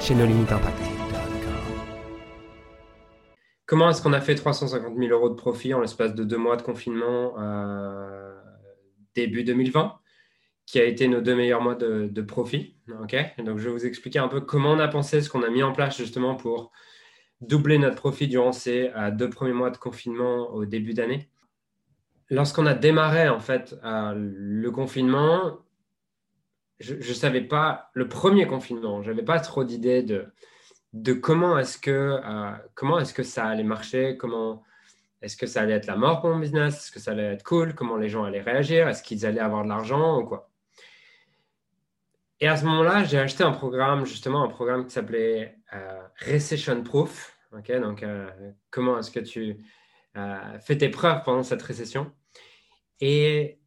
chez nos limites impact. Comment est-ce qu'on a fait 350 000 euros de profit en l'espace de deux mois de confinement euh, début 2020, qui a été nos deux meilleurs mois de, profit Donc, je vais vous expliquer un peu comment on a pensé, ce qu'on a mis en place justement pour doubler notre profit durant ces euh, deux premiers mois de confinement au début d'année. Lorsqu'on a démarré en fait euh, le confinement, je ne savais pas, le premier confinement, je n'avais pas trop d'idées de, de comment est-ce que, euh, est-ce que ça allait marcher, comment est-ce que ça allait être la mort pour mon business, est-ce que ça allait être cool, comment les gens allaient réagir, est-ce qu'ils allaient avoir de l'argent ou quoi. Et à ce moment-là, j'ai acheté un programme, justement, un programme qui s'appelait euh, Recession Proof. donc, euh, comment est-ce que tu fais tes preuves pendant cette récession Et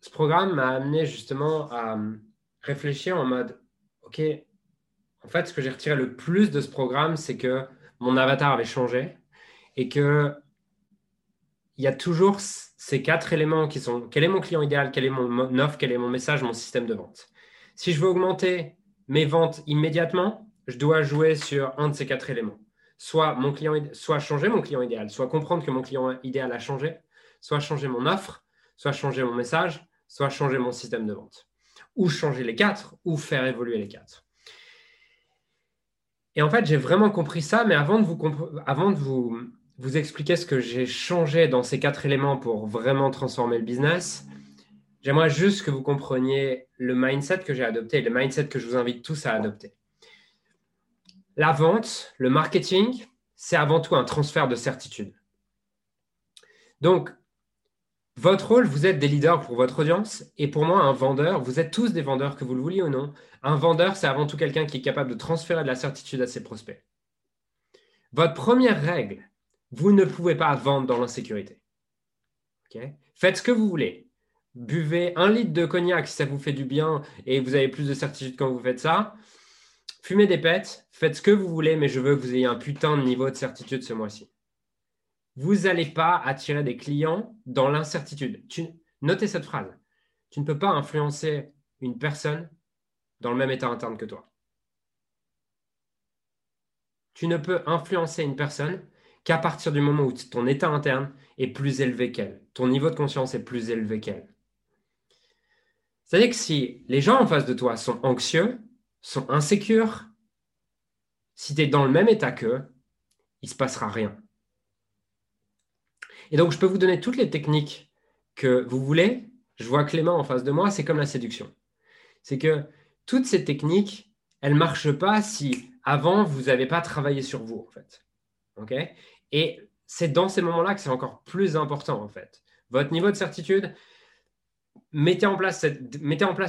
ce programme m'a amené justement à euh, réfléchir en mode, OK, en fait, ce que j'ai retiré le plus de ce programme, c'est que mon avatar avait changé et que il y a toujours ces quatre éléments qui sont quel est mon client idéal, quel est mon offre, quel est mon message, mon système de vente. Si je veux augmenter mes ventes immédiatement, je dois jouer sur un de ces quatre éléments. Soit, mon client, soit changer mon client idéal, soit comprendre que mon client idéal a changé, soit changer mon offre, soit changer mon message, soit changer mon système de vente. Ou changer les quatre, ou faire évoluer les quatre. Et en fait, j'ai vraiment compris ça, mais avant de vous, avant de vous, vous expliquer ce que j'ai changé dans ces quatre éléments pour vraiment transformer le business, j'aimerais juste que vous compreniez le mindset que j'ai adopté, le mindset que je vous invite tous à adopter. La vente, le marketing, c'est avant tout un transfert de certitude. Donc, votre rôle, vous êtes des leaders pour votre audience. Et pour moi, un vendeur, vous êtes tous des vendeurs, que vous le vouliez ou non. Un vendeur, c'est avant tout quelqu'un qui est capable de transférer de la certitude à ses prospects. Votre première règle, vous ne pouvez pas vendre dans l'insécurité. Faites ce que vous voulez. Buvez un litre de cognac si ça vous fait du bien et vous avez plus de certitude quand vous faites ça. Fumez des pets, faites ce que vous voulez, mais je veux que vous ayez un putain de niveau de certitude ce mois-ci vous n'allez pas attirer des clients dans l'incertitude. Notez cette phrase. Tu ne peux pas influencer une personne dans le même état interne que toi. Tu ne peux influencer une personne qu'à partir du moment où ton état interne est plus élevé qu'elle. Ton niveau de conscience est plus élevé qu'elle. C'est-à-dire que si les gens en face de toi sont anxieux, sont insécures, si tu es dans le même état qu'eux, il ne se passera rien. Et donc, je peux vous donner toutes les techniques que vous voulez. Je vois Clément en face de moi, c'est comme la séduction. C'est que toutes ces techniques, elles ne marchent pas si avant, vous n'avez pas travaillé sur vous, en fait. Et c'est dans ces moments-là que c'est encore plus important, en fait. Votre niveau de certitude, mettez en place,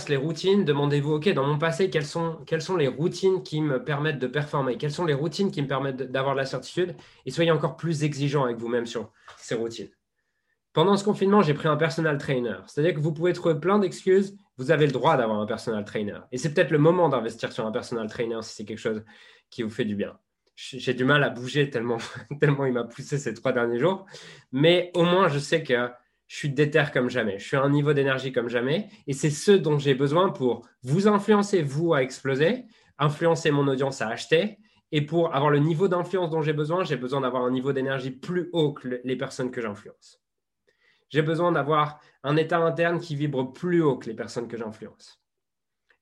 les routines, demandez-vous, OK, dans mon passé, quelles sont, quelles sont les routines qui me permettent de performer? Quelles sont les routines qui me permettent d'avoir de la certitude? Et soyez encore plus exigeant avec vous-même sur ces routines. Pendant ce confinement, j'ai pris un personal trainer. C'est-à-dire que vous pouvez trouver plein d'excuses. Vous avez le droit d'avoir un personal trainer. Et c'est peut-être le moment d'investir sur un personal trainer si c'est quelque chose qui vous fait du bien. J'ai du mal à bouger tellement, tellement il m'a poussé ces trois derniers jours. Mais au moins, je sais que je suis déter comme jamais, je suis à un niveau d'énergie comme jamais, et c'est ce dont j'ai besoin pour vous influencer, vous, à exploser, influencer mon audience à acheter, et pour avoir le niveau d'influence dont j'ai besoin, j'ai besoin d'avoir un niveau d'énergie plus haut que les personnes que j'influence. J'ai besoin d'avoir un état interne qui vibre plus haut que les personnes que j'influence.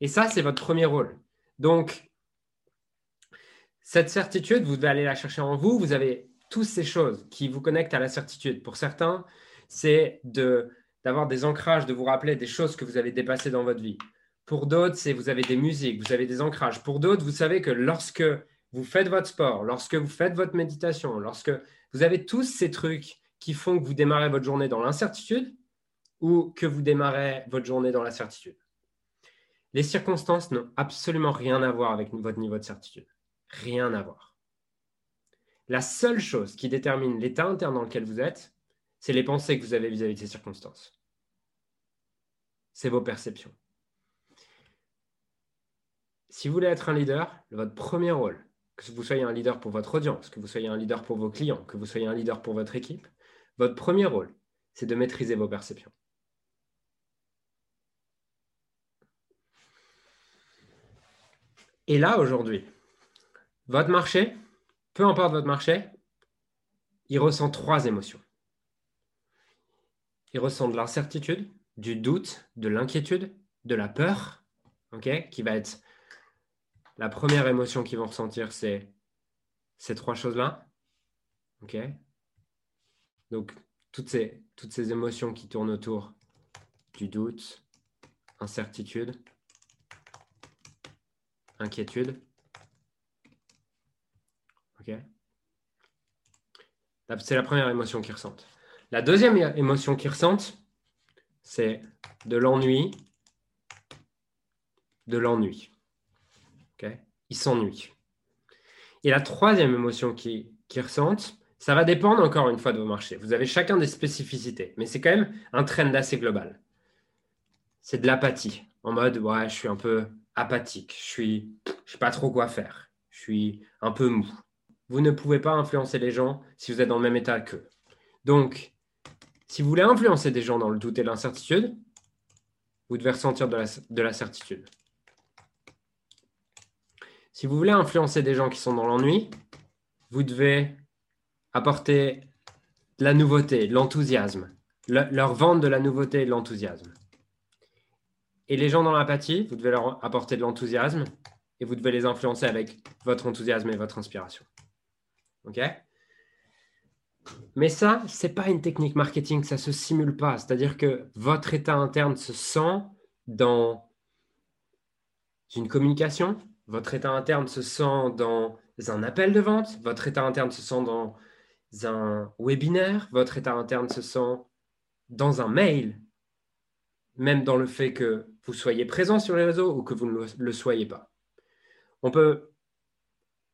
Et ça, c'est votre premier rôle. Donc, cette certitude, vous devez aller la chercher en vous. Vous avez toutes ces choses qui vous connectent à la certitude. Pour certains, c'est d'avoir des ancrages, de vous rappeler des choses que vous avez dépassées dans votre vie. Pour d'autres, c'est vous avez des musiques, vous avez des ancrages. Pour d'autres, vous savez que lorsque vous faites votre sport, lorsque vous faites votre méditation, lorsque vous avez tous ces trucs qui font que vous démarrez votre journée dans l'incertitude ou que vous démarrez votre journée dans la certitude. Les circonstances n'ont absolument rien à voir avec votre niveau de certitude. Rien à voir. La seule chose qui détermine l'état interne dans lequel vous êtes, c'est les pensées que vous avez vis-à-vis de ces circonstances. C'est vos perceptions. Si vous voulez être un leader, votre premier rôle, que vous soyez un leader pour votre audience, que vous soyez un leader pour vos clients, que vous soyez un leader pour votre équipe, votre premier rôle, c'est de maîtriser vos perceptions. Et là, aujourd'hui, votre marché, peu importe votre marché, il ressent trois émotions. Il ressent de l'incertitude, du doute, de l'inquiétude, de la peur, ok, qui va être la première émotion qu'ils vont ressentir, c'est ces trois choses-là. Donc, toutes ces, toutes ces émotions qui tournent autour du doute, incertitude, inquiétude. C'est la première émotion qu'ils ressentent. La deuxième émotion qu'ils ressentent, c'est de l'ennui, de l'ennui. Okay Ils s'ennuient. Et la troisième émotion qu'ils ressentent, ça va dépendre encore une fois de vos marchés. Vous avez chacun des spécificités, mais c'est quand même un trend assez global. C'est de l'apathie, en mode ouais, je suis un peu apathique, je suis, je sais pas trop quoi faire, je suis un peu mou. Vous ne pouvez pas influencer les gens si vous êtes dans le même état qu'eux. Donc, si vous voulez influencer des gens dans le doute et l'incertitude, vous devez ressentir de la, de certitude. Si vous voulez influencer des gens qui sont dans l'ennui, vous devez apporter de la nouveauté, de l'enthousiasme, leur vendre de la nouveauté et de l'enthousiasme. Et les gens dans l'apathie, vous devez leur apporter de l'enthousiasme et vous devez les influencer avec votre enthousiasme et votre inspiration. OK? Mais ça, ce n'est pas une technique marketing, ça ne se simule pas. C'est-à-dire que votre état interne se sent dans une communication, votre état interne se sent dans un appel de vente, votre état interne se sent dans un webinaire, votre état interne se sent dans un mail, même dans le fait que vous soyez présent sur les réseaux ou que vous ne le, soyez pas. On peut,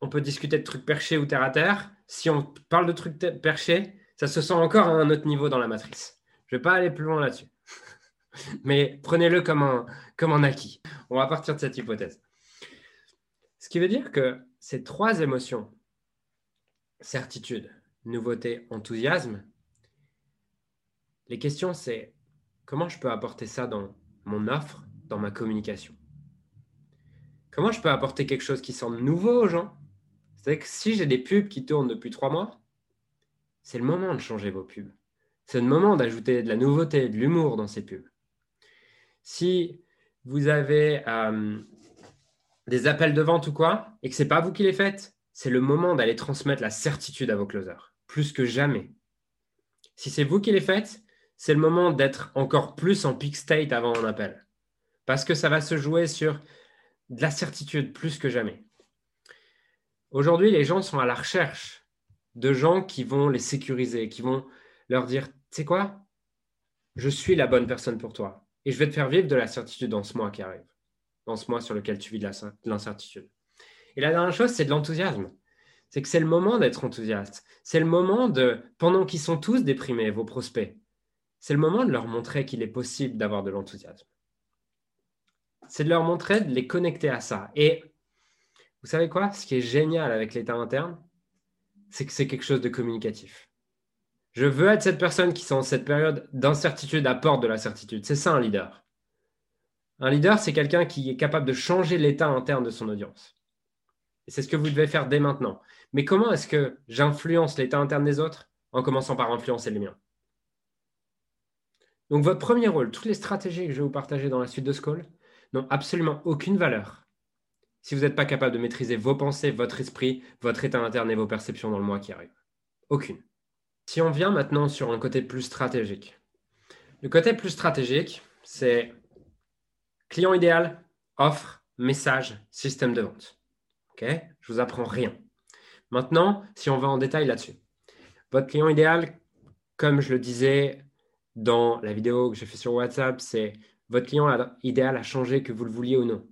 on peut discuter de trucs perchés ou terre à terre. Si on parle de trucs perchés, ça se sent encore à un autre niveau dans la matrice. Je ne vais pas aller plus loin là-dessus. Mais prenez-le comme un, comme un acquis. On va partir de cette hypothèse. Ce qui veut dire que ces trois émotions, certitude, nouveauté, enthousiasme, les questions, c'est comment je peux apporter ça dans mon offre, dans ma communication? Comment je peux apporter quelque chose qui semble nouveau aux gens? C'est que si j'ai des pubs qui tournent depuis trois mois, c'est le moment de changer vos pubs. C'est le moment d'ajouter de la nouveauté, de l'humour dans ces pubs. Si vous avez euh, des appels de vente ou quoi, et que ce n'est pas vous qui les faites, c'est le moment d'aller transmettre la certitude à vos closers plus que jamais. Si c'est vous qui les faites, c'est le moment d'être encore plus en peak state avant un appel. Parce que ça va se jouer sur de la certitude plus que jamais. Aujourd'hui, les gens sont à la recherche de gens qui vont les sécuriser, qui vont leur dire, tu sais quoi, je suis la bonne personne pour toi. Et je vais te faire vivre de la certitude dans ce mois qui arrive, dans ce mois sur lequel tu vis de l'incertitude. Et la dernière chose, c'est de l'enthousiasme c'est que c'est le moment d'être enthousiaste. C'est le moment de, pendant qu'ils sont tous déprimés, vos prospects, c'est le moment de leur montrer qu'il est possible d'avoir de l'enthousiasme. C'est de leur montrer, de les connecter à ça. Et vous savez quoi? Ce qui est génial avec l'état interne, c'est que c'est quelque chose de communicatif. Je veux être cette personne qui, dans cette période d'incertitude, apporte de la certitude. C'est ça un leader. Un leader, c'est quelqu'un qui est capable de changer l'état interne de son audience. Et c'est ce que vous devez faire dès maintenant. Mais comment est-ce que j'influence l'état interne des autres? En commençant par influencer les miens Donc votre premier rôle, toutes les stratégies que je vais vous partager dans la suite de ce call n'ont absolument aucune valeur si vous n'êtes pas capable de maîtriser vos pensées, votre esprit, votre état interne et vos perceptions dans le mois qui arrive. Aucune. Si on vient maintenant sur un côté plus stratégique. Le côté plus stratégique, c'est client idéal, offre, message, système de vente. Ok? Je vous apprends rien. Maintenant, si on va en détail là-dessus. Votre client idéal, comme je le disais dans la vidéo que j'ai fait sur WhatsApp, c'est votre client idéal a changé, que vous le vouliez ou non.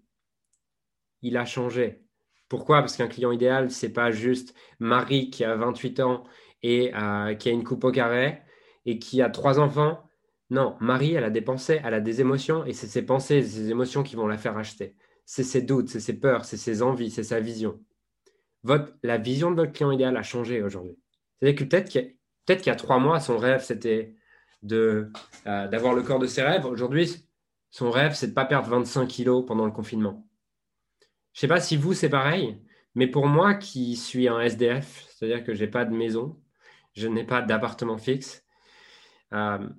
Il a changé. Pourquoi? Parce qu'un client idéal, ce n'est pas juste Marie qui a 28 ans et euh, qui a une coupe au carré et qui a trois enfants. Non, Marie, elle a des pensées, elle a des émotions et c'est ses pensées, ses émotions qui vont la faire acheter. C'est ses doutes, c'est ses peurs, c'est ses envies, c'est sa vision. Votre, la vision de votre client idéal a changé aujourd'hui. C'est-à-dire que peut-être qu'il y, a trois mois, son rêve, c'était euh, d'avoir le corps de ses rêves. Aujourd'hui, son rêve, c'est de ne pas perdre 25 kilos pendant le confinement. Je ne sais pas si vous, c'est pareil, mais pour moi qui suis un SDF, c'est-à-dire que je n'ai pas de maison, je n'ai pas d'appartement fixe, euh,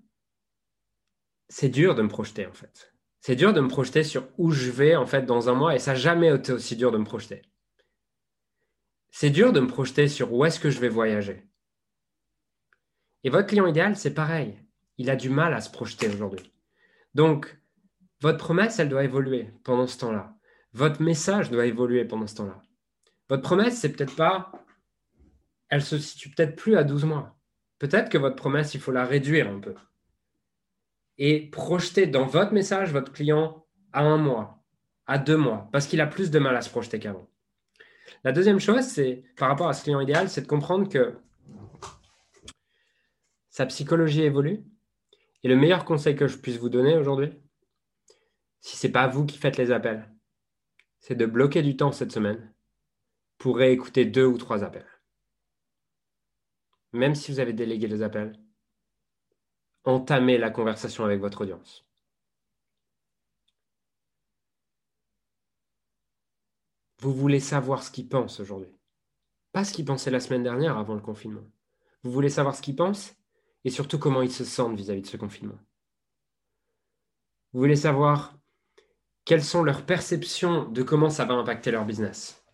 c'est dur de me projeter en fait. C'est dur de me projeter sur où je vais en fait dans un mois et ça n'a jamais été aussi dur de me projeter. C'est dur de me projeter sur où est-ce que je vais voyager. Et votre client idéal, c'est pareil. Il a du mal à se projeter aujourd'hui. Donc, votre promesse, elle doit évoluer pendant ce temps-là. Votre message doit évoluer pendant ce temps-là. Votre promesse, c'est peut-être pas. Elle se situe peut-être plus à 12 mois. Peut-être que votre promesse, il faut la réduire un peu. Et projeter dans votre message votre client à un mois, à deux mois, parce qu'il a plus de mal à se projeter qu'avant. La deuxième chose, c'est par rapport à ce client idéal, c'est de comprendre que sa psychologie évolue. Et le meilleur conseil que je puisse vous donner aujourd'hui, si ce n'est pas vous qui faites les appels, c'est de bloquer du temps cette semaine pour réécouter deux ou trois appels. Même si vous avez délégué les appels, entamez la conversation avec votre audience. Vous voulez savoir ce qu'ils pensent aujourd'hui. Pas ce qu'ils pensaient la semaine dernière avant le confinement. Vous voulez savoir ce qu'ils pensent et surtout comment ils se sentent vis-à-vis -vis de ce confinement. Vous voulez savoir quelles sont leurs perceptions de comment ça va impacter leur business,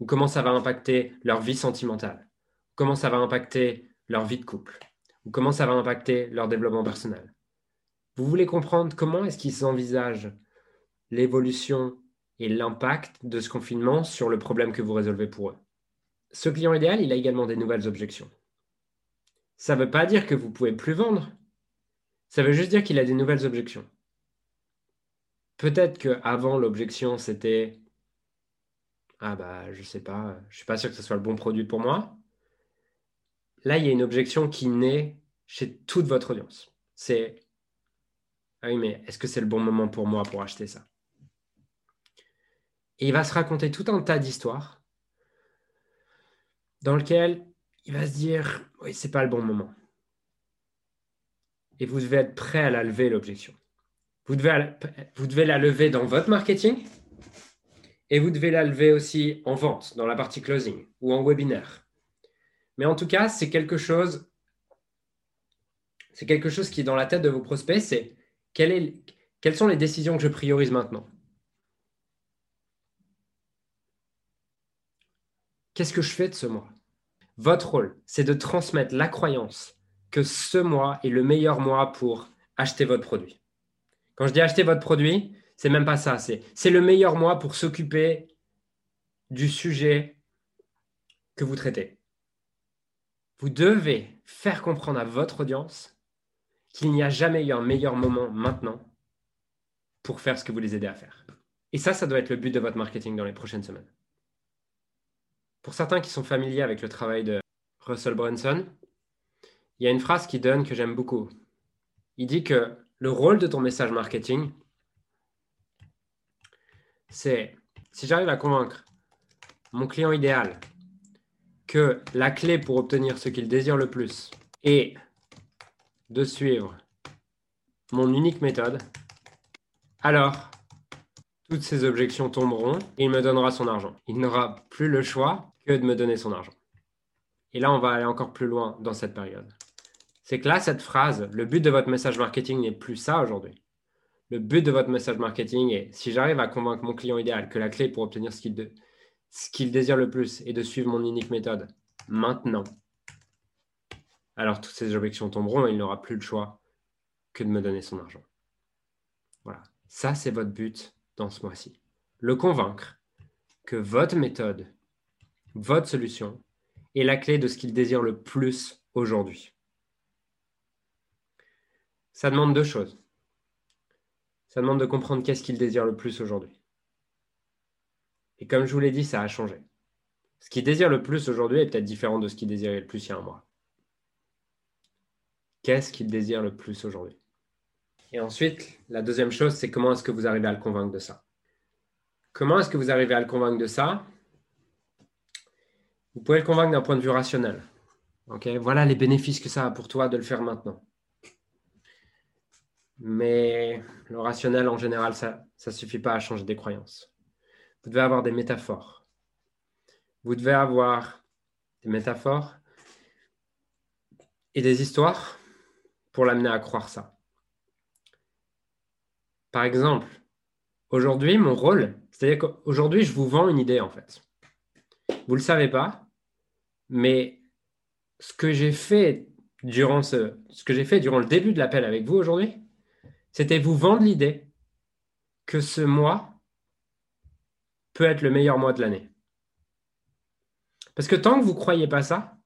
ou comment ça va impacter leur vie sentimentale, comment ça va impacter leur vie de couple, ou comment ça va impacter leur développement personnel? Vous voulez comprendre comment est-ce qu'ils envisagent l'évolution et l'impact de ce confinement sur le problème que vous résolvez pour eux? Ce client idéal, il a également des nouvelles objections. Ça ne veut pas dire que vous ne pouvez plus vendre. Ça veut juste dire qu'il a des nouvelles objections. Peut-être qu'avant, l'objection, c'était Ah, bah, je sais pas, je suis pas sûr que ce soit le bon produit pour moi. Là, il y a une objection qui naît chez toute votre audience. C'est Ah oui, mais est-ce que c'est le bon moment pour moi pour acheter ça? Et il va se raconter tout un tas d'histoires dans lequel il va se dire Oui, c'est pas le bon moment. Et vous devez être prêt à la lever, l'objection. Vous devez, vous devez la lever dans votre marketing et vous devez la lever aussi en vente, dans la partie closing ou en webinaire. Mais en tout cas, c'est quelque chose, c'est quelque chose qui est dans la tête de vos prospects, c'est quelles sont les décisions que je priorise maintenant? Qu'est-ce que je fais de ce mois? Votre rôle, c'est de transmettre la croyance que ce mois est le meilleur mois pour acheter votre produit. Quand je dis acheter votre produit, c'est même pas ça. C'est le meilleur mois pour s'occuper du sujet que vous traitez. Vous devez faire comprendre à votre audience qu'il n'y a jamais eu un meilleur moment maintenant pour faire ce que vous les aidez à faire. Et ça, ça doit être le but de votre marketing dans les prochaines semaines. Pour certains qui sont familiers avec le travail de Russell Brunson, il y a une phrase qui donne que j'aime beaucoup. Il dit que le rôle de ton message marketing, c'est si j'arrive à convaincre mon client idéal que la clé pour obtenir ce qu'il désire le plus est de suivre mon unique méthode, alors toutes ces objections tomberont et il me donnera son argent. Il n'aura plus le choix que de me donner son argent. Et là, on va aller encore plus loin dans cette période c'est que là, cette phrase, le but de votre message marketing n'est plus ça aujourd'hui. Le but de votre message marketing est, si j'arrive à convaincre mon client idéal que la clé pour obtenir ce qu'il désire le plus est de suivre mon unique méthode maintenant, alors toutes ces objections tomberont et il n'aura plus le choix que de me donner son argent. Voilà, ça c'est votre but dans ce mois-ci. Le convaincre que votre méthode, votre solution est la clé de ce qu'il désire le plus aujourd'hui ça demande deux choses. Ça demande de comprendre qu'est-ce qu'il désire le plus aujourd'hui. Et comme je vous l'ai dit, ça a changé. Ce qu'il désire le plus aujourd'hui est peut-être différent de ce qu'il désirait le plus il y a un mois. Qu'est-ce qu'il désire le plus aujourd'hui? Et ensuite, la deuxième chose, c'est comment est-ce que vous arrivez à le convaincre de ça? Comment est-ce que vous arrivez à le convaincre de ça? Vous pouvez le convaincre d'un point de vue rationnel. voilà les bénéfices que ça a pour toi de le faire maintenant. Mais le rationnel, en général, ça ne suffit pas à changer des croyances. Vous devez avoir des métaphores. Vous devez avoir des métaphores et des histoires pour l'amener à croire ça. Par exemple, aujourd'hui, mon rôle, c'est-à-dire qu'aujourd'hui, je vous vends une idée en fait. Vous ne le savez pas, mais ce que j'ai fait durant ce, ce que j'ai fait durant le début de l'appel avec vous aujourd'hui, c'était vous vendre l'idée que ce mois peut être le meilleur mois de l'année. Parce que tant que vous ne croyez pas ça,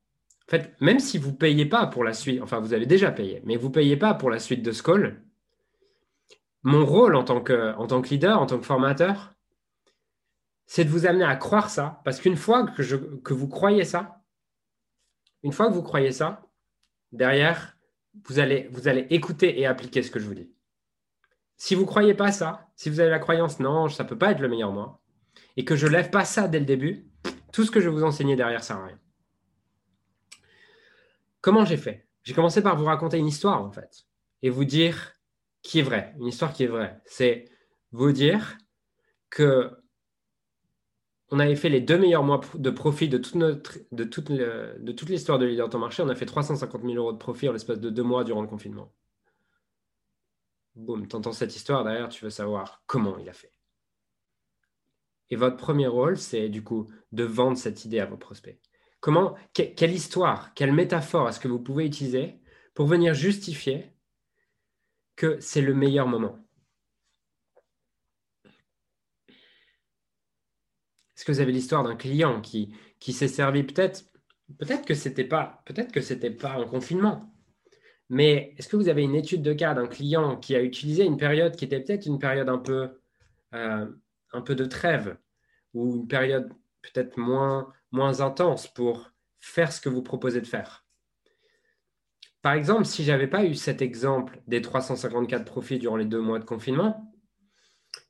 en fait, même si vous ne payez pas pour la suite, enfin vous avez déjà payé, mais vous ne payez pas pour la suite de ce call, mon rôle en tant, que, leader, en tant que formateur, c'est de vous amener à croire ça. Parce qu'une fois que, vous croyez ça, une fois que vous croyez ça, derrière, vous allez écouter et appliquer ce que je vous dis. Si vous ne croyez pas ça, si vous avez la croyance non, ça ne peut pas être le meilleur mois, et que je ne lève pas ça dès le début, tout ce que je vais vous enseigner derrière, ça sert à rien. Comment j'ai fait? J'ai commencé par vous raconter une histoire, en fait, et vous dire qui est vrai, une histoire qui est vraie. C'est vous dire que on avait fait les deux meilleurs mois de profit de toute, notre, de toute, de toute l'histoire de Leader Temps Marché. On a fait 350 000 euros de profit en l'espace de deux mois durant le confinement boum, tu entends cette histoire, derrière, tu veux savoir comment il a fait. Et votre premier rôle, c'est du coup de vendre cette idée à vos prospects. Comment, quelle histoire, quelle métaphore est-ce que vous pouvez utiliser pour venir justifier que c'est le meilleur moment? Est-ce que vous avez l'histoire d'un client qui, qui s'est servi peut-être peut-être que c'était pas pas un confinement? Mais est-ce que vous avez une étude de cas d'un client qui a utilisé une période qui était peut-être une période un peu, euh, un peu de trêve ou une période peut-être moins, moins intense pour faire ce que vous proposez de faire? Par exemple, si je n'avais pas eu cet exemple des 354 profits durant les deux mois de confinement,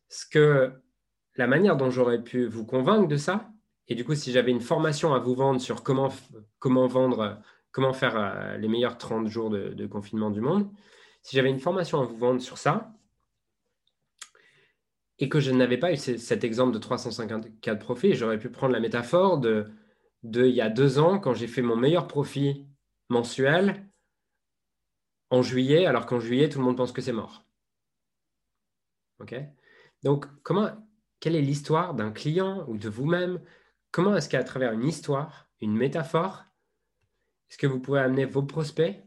ce que la manière dont j'aurais pu vous convaincre de ça, et du coup, si j'avais une formation à vous vendre sur comment, comment vendre comment faire euh, les meilleurs 30 jours de, confinement du monde, si j'avais une formation à vous vendre sur ça, et que je n'avais pas eu cet exemple de 354 profits, j'aurais pu prendre la métaphore de, de il y a deux ans, quand j'ai fait mon meilleur profit mensuel en juillet, alors qu'en juillet, tout le monde pense que c'est mort. OK? Donc, comment, quelle est l'histoire d'un client ou de vous-même? Comment est-ce qu'à travers une histoire, une métaphore, est-ce que vous pouvez amener vos prospects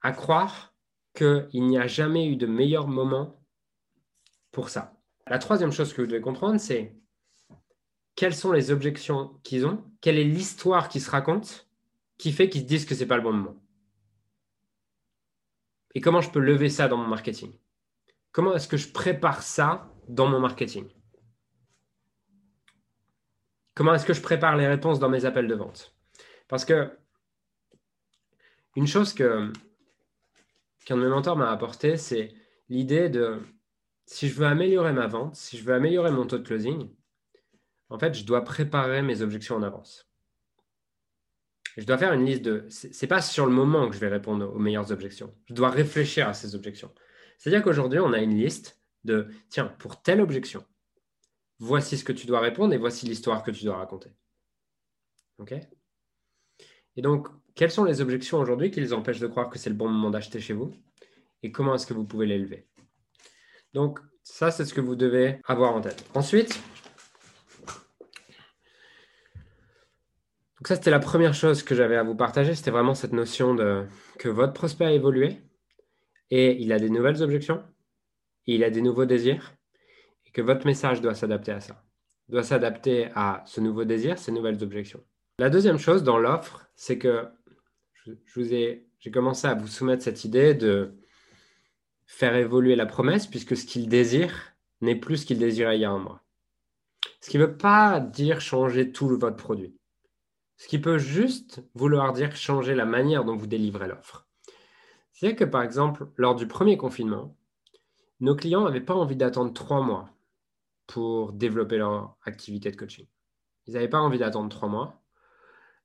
à croire qu'il n'y a jamais eu de meilleur moment pour ça? La troisième chose que vous devez comprendre, c'est quelles sont les objections qu'ils ont, quelle est l'histoire qui se raconte qui fait qu'ils se disent que ce n'est pas le bon moment? Et comment je peux lever ça dans mon marketing? Comment est-ce que je prépare ça dans mon marketing? Comment est-ce que je prépare les réponses dans mes appels de vente? Parce que une chose que qu'un de mes mentors m'a apporté, c'est l'idée de si je veux améliorer ma vente, si je veux améliorer mon taux de closing, en fait, je dois préparer mes objections en avance. Je dois faire une liste de. Ce n'est pas sur le moment que je vais répondre aux meilleures objections. Je dois réfléchir à ces objections. C'est-à-dire qu'aujourd'hui, on a une liste de tiens, pour telle objection, voici ce que tu dois répondre et voici l'histoire que tu dois raconter. OK? Et donc, quelles sont les objections aujourd'hui qui les empêchent de croire que c'est le bon moment d'acheter chez vous Et comment est-ce que vous pouvez l'élever? Donc, ça, c'est ce que vous devez avoir en tête. Ensuite, donc ça, c'était la première chose que j'avais à vous partager. C'était vraiment cette notion de que votre prospect a évolué et il a des nouvelles objections, il a des nouveaux désirs et que votre message doit s'adapter à ça, doit s'adapter à ce nouveau désir, ces nouvelles objections. La deuxième chose dans l'offre, c'est que j'ai commencé à vous soumettre cette idée de faire évoluer la promesse puisque ce qu'il désire n'est plus ce qu'il désirait il y a un mois. Ce qui ne veut pas dire changer tout votre produit. Ce qui peut juste vouloir dire changer la manière dont vous délivrez l'offre. C'est-à-dire que par exemple, lors du premier confinement, nos clients n'avaient pas envie d'attendre trois mois pour développer leur activité de coaching. Ils n'avaient pas envie d'attendre trois mois,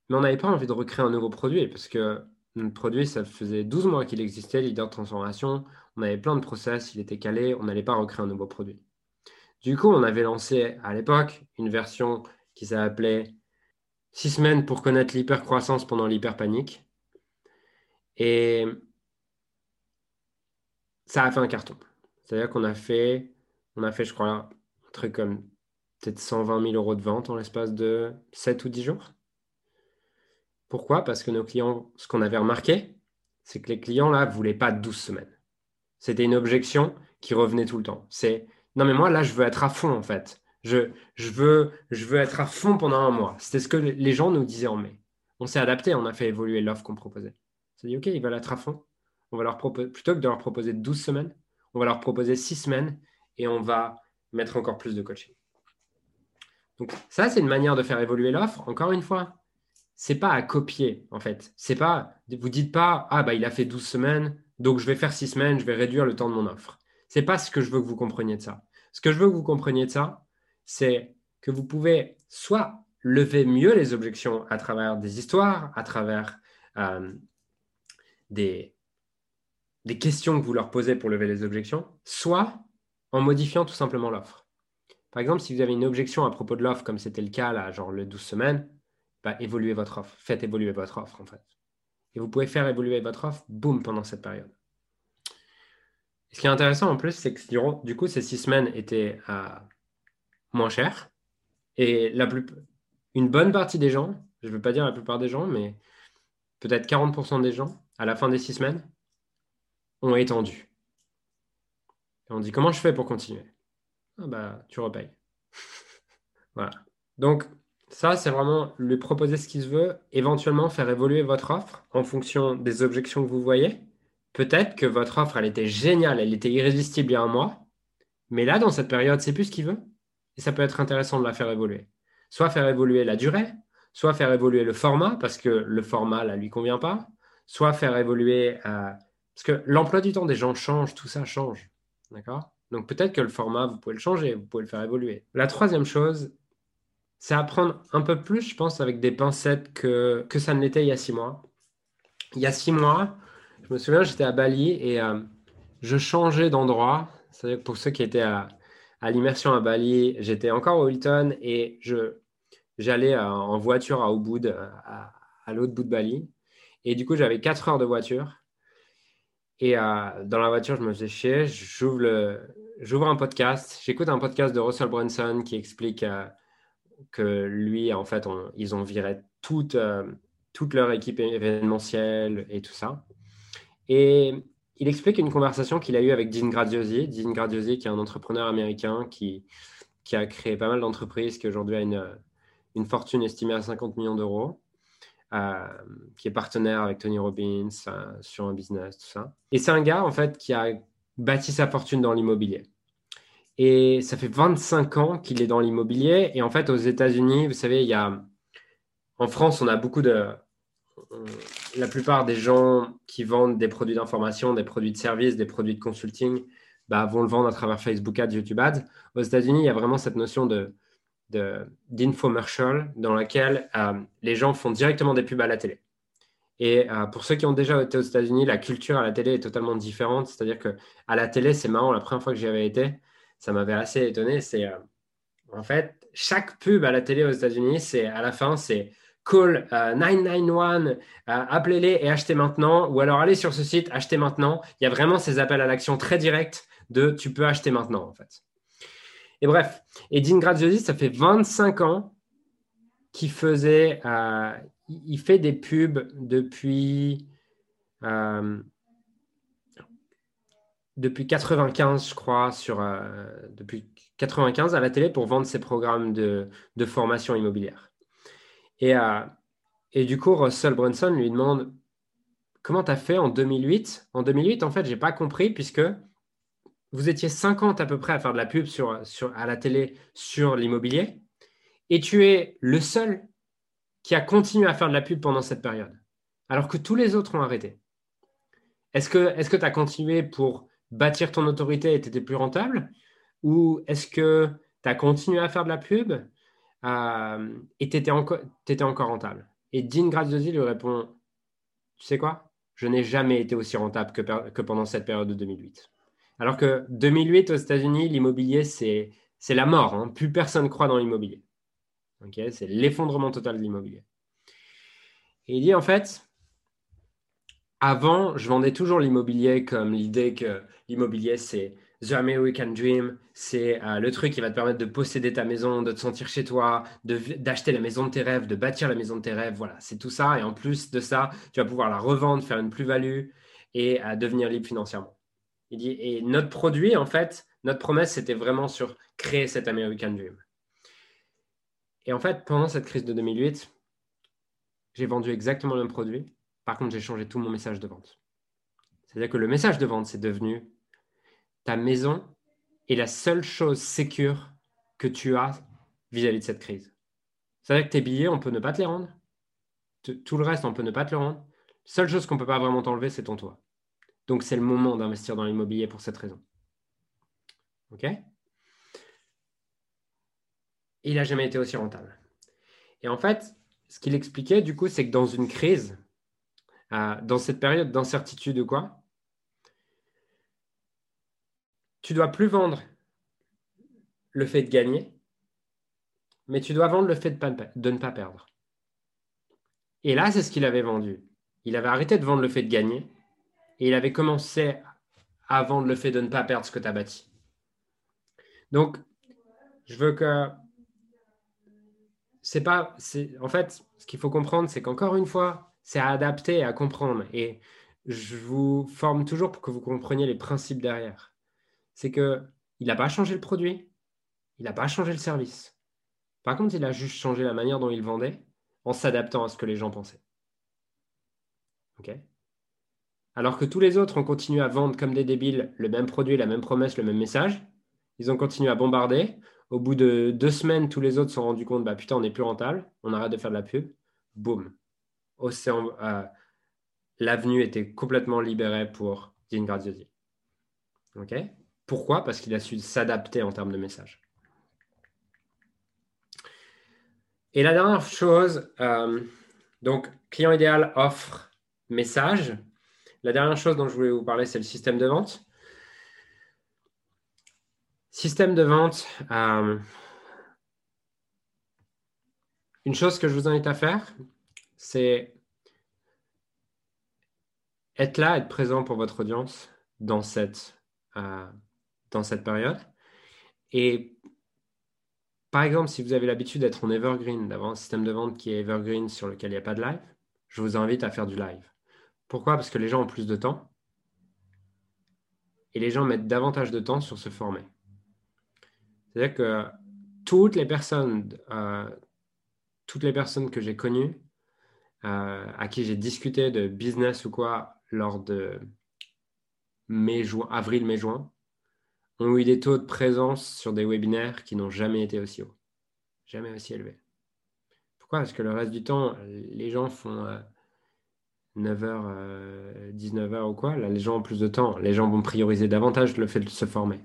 mais on n'avait pas envie de recréer un nouveau produit parce que notre produit, ça faisait 12 mois qu'il existait, leader de transformation. On avait plein de process, il était calé, on n'allait pas recréer un nouveau produit. Du coup, on avait lancé à l'époque une version qui s'appelait 6 semaines pour connaître l'hypercroissance pendant l'hyperpanique. Et ça a fait un carton. C'est-à-dire qu'on a fait, on a fait, je crois, un truc comme peut-être 120 000 euros de vente en l'espace de 7 ou 10 jours. Pourquoi? Parce que nos clients, ce qu'on avait remarqué, c'est que les clients là voulaient pas 12 semaines. C'était une objection qui revenait tout le temps. C'est non mais moi là je veux être à fond en fait. Je, je, veux, je veux être à fond pendant un mois. C'était ce que les gens nous disaient en mai. On s'est adapté, on a fait évoluer l'offre qu'on proposait. On s'est dit ok, ils veulent être à fond. On va leur proposer, plutôt que de leur proposer 12 semaines, on va leur proposer 6 semaines et on va mettre encore plus de coaching. Donc ça, c'est une manière de faire évoluer l'offre. Encore une fois, c'est pas à copier en fait. C'est pas, vous dites pas, ah bah il a fait 12 semaines, donc je vais faire 6 semaines, je vais réduire le temps de mon offre. C'est pas ce que je veux que vous compreniez de ça. Ce que je veux que vous compreniez de ça, c'est que vous pouvez soit lever mieux les objections à travers des histoires, à travers euh, des, questions que vous leur posez pour lever les objections, soit en modifiant tout simplement l'offre. Par exemple, si vous avez une objection à propos de l'offre, comme c'était le cas là, genre le 12 semaines, bah, votre offre. Faites évoluer votre offre en fait. Et vous pouvez faire évoluer votre offre, boum, pendant cette période. ce qui est intéressant en plus, c'est que du coup, ces six semaines étaient moins chères. Et une bonne partie des gens, je ne veux pas dire la plupart des gens, mais peut-être 40% des gens, à la fin des six semaines, ont étendu. Et on dit comment je fais pour continuer? Ah bah, Tu repayes. voilà. Donc, ça, c'est vraiment lui proposer ce qu'il veut, éventuellement faire évoluer votre offre en fonction des objections que vous voyez. Peut-être que votre offre, elle était géniale, elle était irrésistible il y a un mois, mais là, dans cette période, c'est plus ce qu'il veut. Et ça peut être intéressant de la faire évoluer. Soit faire évoluer la durée, soit faire évoluer le format, parce que le format, là, lui convient pas, soit faire évoluer euh, parce que l'emploi du temps des gens change, tout ça change. D'accord? Donc peut-être que le format, vous pouvez le changer, vous pouvez le faire évoluer. La troisième chose, c'est apprendre un peu plus, je pense, avec des pincettes que, que ça ne l'était il y a six mois. Il y a six mois, je me souviens, j'étais à Bali et euh, je changeais d'endroit. C'est-à-dire que pour ceux qui étaient à, à l'immersion à Bali, j'étais encore au Hilton et je, j'allais euh, en voiture à Ubud, à, à l'autre bout de Bali. Et du coup, j'avais quatre heures de voiture. Et euh, dans la voiture, je me faisais chier. J'ouvre un podcast. J'écoute un podcast de Russell Brunson qui explique euh, que lui, en fait, ils ont viré toute, euh, toute leur équipe événementielle et tout ça. Et il explique une conversation qu'il a eue avec Dean Graziosi. Dean Graziosi, qui est un entrepreneur américain qui, qui a créé pas mal d'entreprises, qui aujourd'hui a une, une fortune estimée à 50 millions d'euros. Euh, qui est partenaire avec Tony Robbins euh, sur un business, tout ça. Et c'est un gars, en fait, qui a bâti sa fortune dans l'immobilier. Et ça fait 25 ans qu'il est dans l'immobilier. Et en fait, aux États-Unis, vous savez, il y a. En France, on a beaucoup de. La plupart des gens qui vendent des produits d'information, des produits de service, des produits de consulting, bah, vont le vendre à travers Facebook Ads, YouTube Ads. Aux États-Unis, il y a vraiment cette notion de d'infomercial dans laquelle euh, les gens font directement des pubs à la télé. Et euh, pour ceux qui ont déjà été aux États-Unis, la culture à la télé est totalement différente. C'est-à-dire que à la télé, c'est marrant. La première fois que j'y avais été, ça m'avait assez étonné. C'est euh, en fait chaque pub à la télé aux États-Unis, c'est à la fin, c'est call 991, appelez-les et achetez maintenant, ou alors allez sur ce site, achetez maintenant. Il y a vraiment ces appels à l'action très directs de tu peux acheter maintenant en fait. Et bref, et Dean Graziosi, ça fait 25 ans qu'il faisait, euh, il fait des pubs depuis, euh, depuis 95, je crois, sur, euh, depuis 95 à la télé pour vendre ses programmes de, de formation immobilière. Et, et du coup, Russell Brunson lui demande comment tu as fait en 2008 En 2008, en fait, je n'ai pas compris puisque vous étiez 50 à peu près à faire de la pub sur, à la télé sur l'immobilier, et tu es le seul qui a continué à faire de la pub pendant cette période, alors que tous les autres ont arrêté. Est-ce que tu as continué pour bâtir ton autorité et tu plus rentable Ou est-ce que tu as continué à faire de la pub euh, et tu encore rentable? Et Dean Graziosi lui répond Tu sais quoi? Je n'ai jamais été aussi rentable que, pendant cette période de 2008. Alors que 2008 aux États-Unis, l'immobilier, c'est la mort. Hein. Plus personne croit dans l'immobilier. c'est l'effondrement total de l'immobilier. Et il dit en fait, avant, je vendais toujours l'immobilier comme l'idée que l'immobilier, c'est The American Dream, c'est euh, le truc qui va te permettre de posséder ta maison, de te sentir chez toi, d'acheter la maison de tes rêves, de bâtir la maison de tes rêves. Voilà, c'est tout ça. Et en plus de ça, tu vas pouvoir la revendre, faire une plus-value et euh, devenir libre financièrement. Il et notre produit, en fait, notre promesse, c'était vraiment sur créer cet American Dream. Et en fait, pendant cette crise de 2008, j'ai vendu exactement le même produit, par contre, j'ai changé tout mon message de vente. C'est-à-dire que le message de vente, c'est devenu ta maison est la seule chose sécure que tu as vis-à-vis de cette crise. C'est-à-dire que tes billets, on peut ne pas te les rendre. Tout le reste, on peut ne pas te le rendre. Seule chose qu'on ne peut pas vraiment t'enlever, c'est ton toit. Donc, c'est le moment d'investir dans l'immobilier pour cette raison. OK? Il n'a jamais été aussi rentable. Et en fait, ce qu'il expliquait, du coup, c'est que dans une crise, dans cette période d'incertitude ou quoi, tu dois plus vendre le fait de gagner, mais tu dois vendre le fait de, ne pas perdre. Et là, c'est ce qu'il avait vendu. Il avait arrêté de vendre le fait de gagner et il avait commencé à vendre le fait de ne pas perdre ce que tu as bâti. Donc, je veux que c'est pas, en fait, ce qu'il faut comprendre, c'est qu'encore une fois, c'est à adapter et à comprendre. Et je vous forme toujours pour que vous compreniez les principes derrière. C'est que il n'a pas changé le produit, il n'a pas changé le service. Par contre, il a juste changé la manière dont il vendait en s'adaptant à ce que les gens pensaient. Alors que tous les autres ont continué à vendre comme des débiles le même produit, la même promesse, le même message. Ils ont continué à bombarder. Au bout de deux semaines, tous les autres se sont rendus compte, bah putain, on n'est plus rentable, on arrête de faire de la pub. Boum, euh, l'avenue était complètement libérée pour Dean Graziosi. Pourquoi? Parce qu'il a su s'adapter en termes de message. Et la dernière chose, euh, donc client idéal offre message. La dernière chose dont je voulais vous parler, c'est le système de vente. Système de vente, euh, une chose que je vous invite à faire, c'est être là, être présent pour votre audience dans cette, euh, dans cette période. Et par exemple, si vous avez l'habitude d'être en evergreen, d'avoir un système de vente qui est evergreen sur lequel il n'y a pas de live, je vous invite à faire du live. Pourquoi? Parce que les gens ont plus de temps et les gens mettent davantage de temps sur se former. C'est-à-dire que toutes les personnes, euh, toutes les personnes que j'ai connues euh, à qui j'ai discuté de business ou quoi lors de mai, juin, avril, mai, juin, ont eu des taux de présence sur des webinaires qui n'ont jamais été aussi hauts, jamais aussi élevés. Pourquoi? Parce que le reste du temps, les gens font 9h, 19h ou quoi. Là, les gens ont plus de temps. Les gens vont prioriser davantage le fait de se former.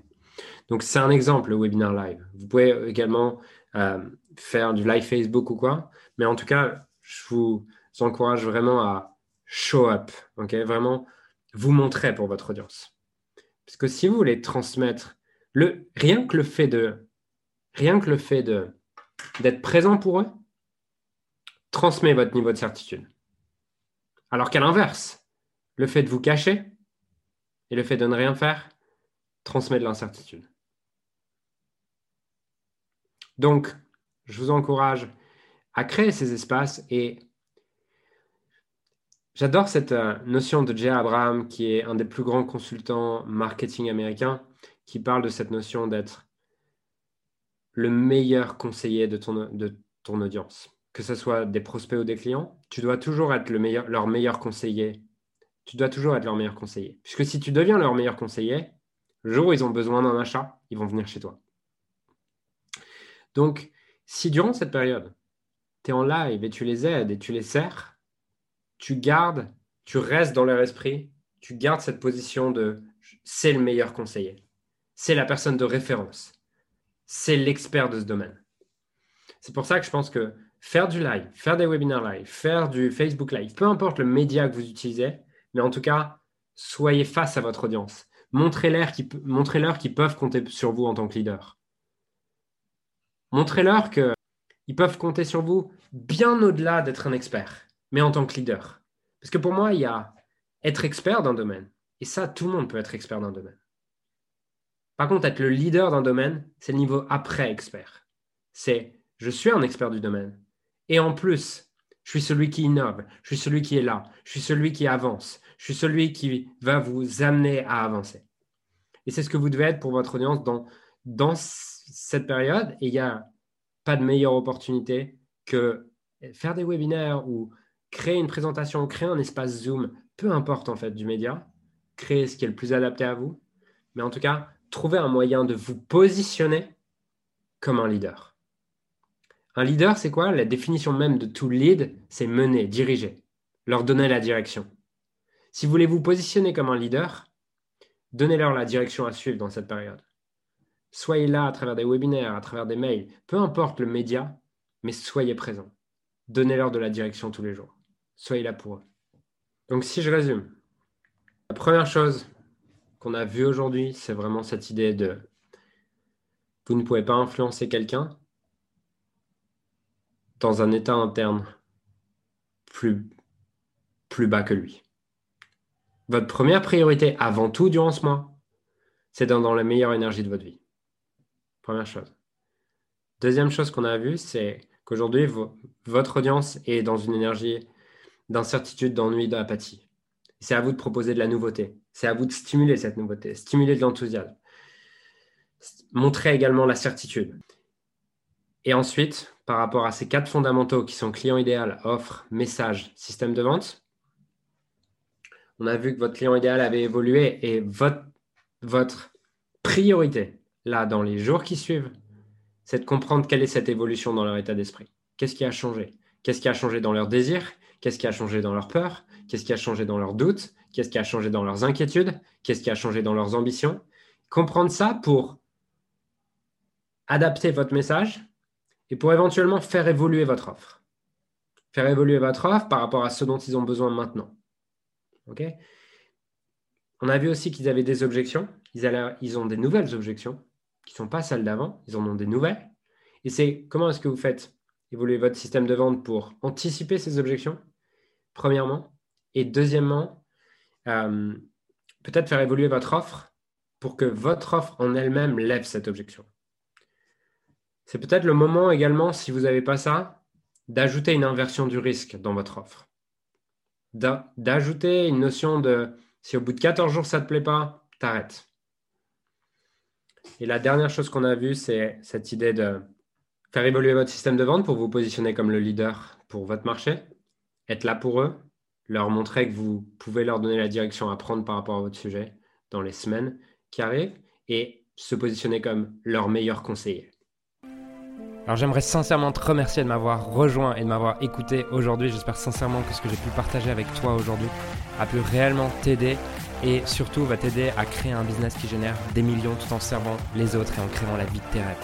Donc, c'est un exemple, le webinaire live. Vous pouvez également euh, faire du live Facebook ou quoi. Mais en tout cas, je vous, encourage vraiment à show up, ok? Vraiment vous montrer pour votre audience. Parce que si vous voulez transmettre le rien que le fait de rien que le fait d'être présent pour eux transmet votre niveau de certitude. Alors qu'à l'inverse, le fait de vous cacher et le fait de ne rien faire transmet de l'incertitude. Donc, je vous encourage à créer ces espaces et J'adore cette euh, notion de Jay Abraham, qui est un des plus grands consultants marketing américains, qui parle de cette notion d'être le meilleur conseiller de ton, audience. Que ce soit des prospects ou des clients, tu dois toujours être leur meilleur conseiller. Tu dois toujours être leur meilleur conseiller. Puisque si tu deviens leur meilleur conseiller, Le jour où ils ont besoin d'un achat, ils vont venir chez toi. Donc, si durant cette période, tu es en live et tu les aides et tu les sers, tu gardes, tu restes dans leur esprit, tu gardes cette position de c'est le meilleur conseiller, c'est la personne de référence, c'est l'expert de ce domaine. C'est pour ça que je pense que faire du live, faire des webinaires live, faire du Facebook live, peu importe le média que vous utilisez, mais en tout cas, soyez face à votre audience. Montrez-leur qu'ils peuvent compter sur vous en tant que leader. Montrez-leur qu'ils peuvent compter sur vous bien au-delà d'être un expert, mais en tant que leader. Parce que pour moi, il y a être expert d'un domaine. Et ça, tout le monde peut être expert d'un domaine. Par contre, être le leader d'un domaine, c'est le niveau après expert. C'est je suis un expert du domaine. Et en plus, je suis celui qui innove, je suis celui qui est là, je suis celui qui avance, je suis celui qui va vous amener à avancer. Et c'est ce que vous devez être pour votre audience dans, dans cette période. Et il n'y a pas de meilleure opportunité que faire des webinaires ou créer une présentation, créer un espace Zoom, peu importe en fait du média, créer ce qui est le plus adapté à vous. Mais en tout cas, trouver un moyen de vous positionner comme un leader. Un leader, c'est quoi? La définition même de tout lead, c'est mener, diriger, leur donner la direction. Si vous voulez vous positionner comme un leader, donnez-leur la direction à suivre dans cette période. Soyez là à travers des webinaires, à travers des mails, peu importe le média, mais soyez présent. Donnez-leur de la direction tous les jours. Soyez là pour eux. Donc si je résume, la première chose qu'on a vue aujourd'hui, c'est vraiment cette idée de vous ne pouvez pas influencer quelqu'un, dans un état interne plus, bas que lui. Votre première priorité avant tout durant ce mois, c'est d'être dans la meilleure énergie de votre vie. Première chose. Deuxième chose qu'on a vue, c'est qu'aujourd'hui, votre audience est dans une énergie d'incertitude, d'ennui, d'apathie. C'est à vous de proposer de la nouveauté. C'est à vous de stimuler cette nouveauté, stimuler de l'enthousiasme. Montrer également la certitude. Et ensuite, par rapport à ces quatre fondamentaux qui sont client idéal, offre, message, système de vente, on a vu que votre client idéal avait évolué et votre, votre priorité, là, dans les jours qui suivent, c'est de comprendre quelle est cette évolution dans leur état d'esprit. Qu'est-ce qui a changé? Qu'est-ce qui a changé dans leurs désirs? Qu'est-ce qui a changé dans leurs peurs? Qu'est-ce qui a changé dans leurs doutes? Qu'est-ce qui a changé dans leurs inquiétudes? Qu'est-ce qui a changé dans leurs ambitions? Comprendre ça pour adapter votre message et pour éventuellement faire évoluer votre offre. Faire évoluer votre offre par rapport à ce dont ils ont besoin maintenant. On a vu aussi qu'ils avaient des objections. Ils, ils ont des nouvelles objections qui ne sont pas celles d'avant. Ils en ont des nouvelles. Et c'est comment est-ce que vous faites évoluer votre système de vente pour anticiper ces objections, premièrement. Et deuxièmement, euh, peut-être faire évoluer votre offre pour que votre offre en elle-même lève cette objection. C'est peut-être le moment également, si vous n'avez pas ça, d'ajouter une inversion du risque dans votre offre. D'ajouter une notion de si au bout de 14 jours ça ne te plaît pas, t'arrêtes. Et la dernière chose qu'on a vue, c'est cette idée de faire évoluer votre système de vente pour vous positionner comme le leader pour votre marché, être là pour eux, leur montrer que vous pouvez leur donner la direction à prendre par rapport à votre sujet dans les semaines qui arrivent et se positionner comme leur meilleur conseiller. Alors j'aimerais sincèrement te remercier de m'avoir rejoint et de m'avoir écouté aujourd'hui. J'espère sincèrement que ce que j'ai pu partager avec toi aujourd'hui a pu réellement t'aider et surtout va t'aider à créer un business qui génère des millions tout en servant les autres et en créant la vie de tes rêves.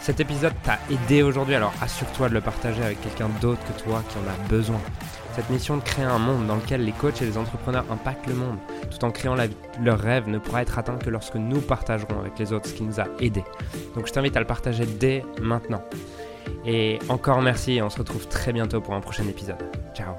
Cet épisode t'a aidé aujourd'hui, alors assure-toi de le partager avec quelqu'un d'autre que toi qui en a besoin. Cette mission de créer un monde dans lequel les coachs et les entrepreneurs impactent le monde, tout en créant leur rêve ne pourra être atteint que lorsque nous partagerons avec les autres ce qui nous a aidés. Donc je t'invite à le partager dès maintenant. Et encore merci et on se retrouve très bientôt pour un prochain épisode. Ciao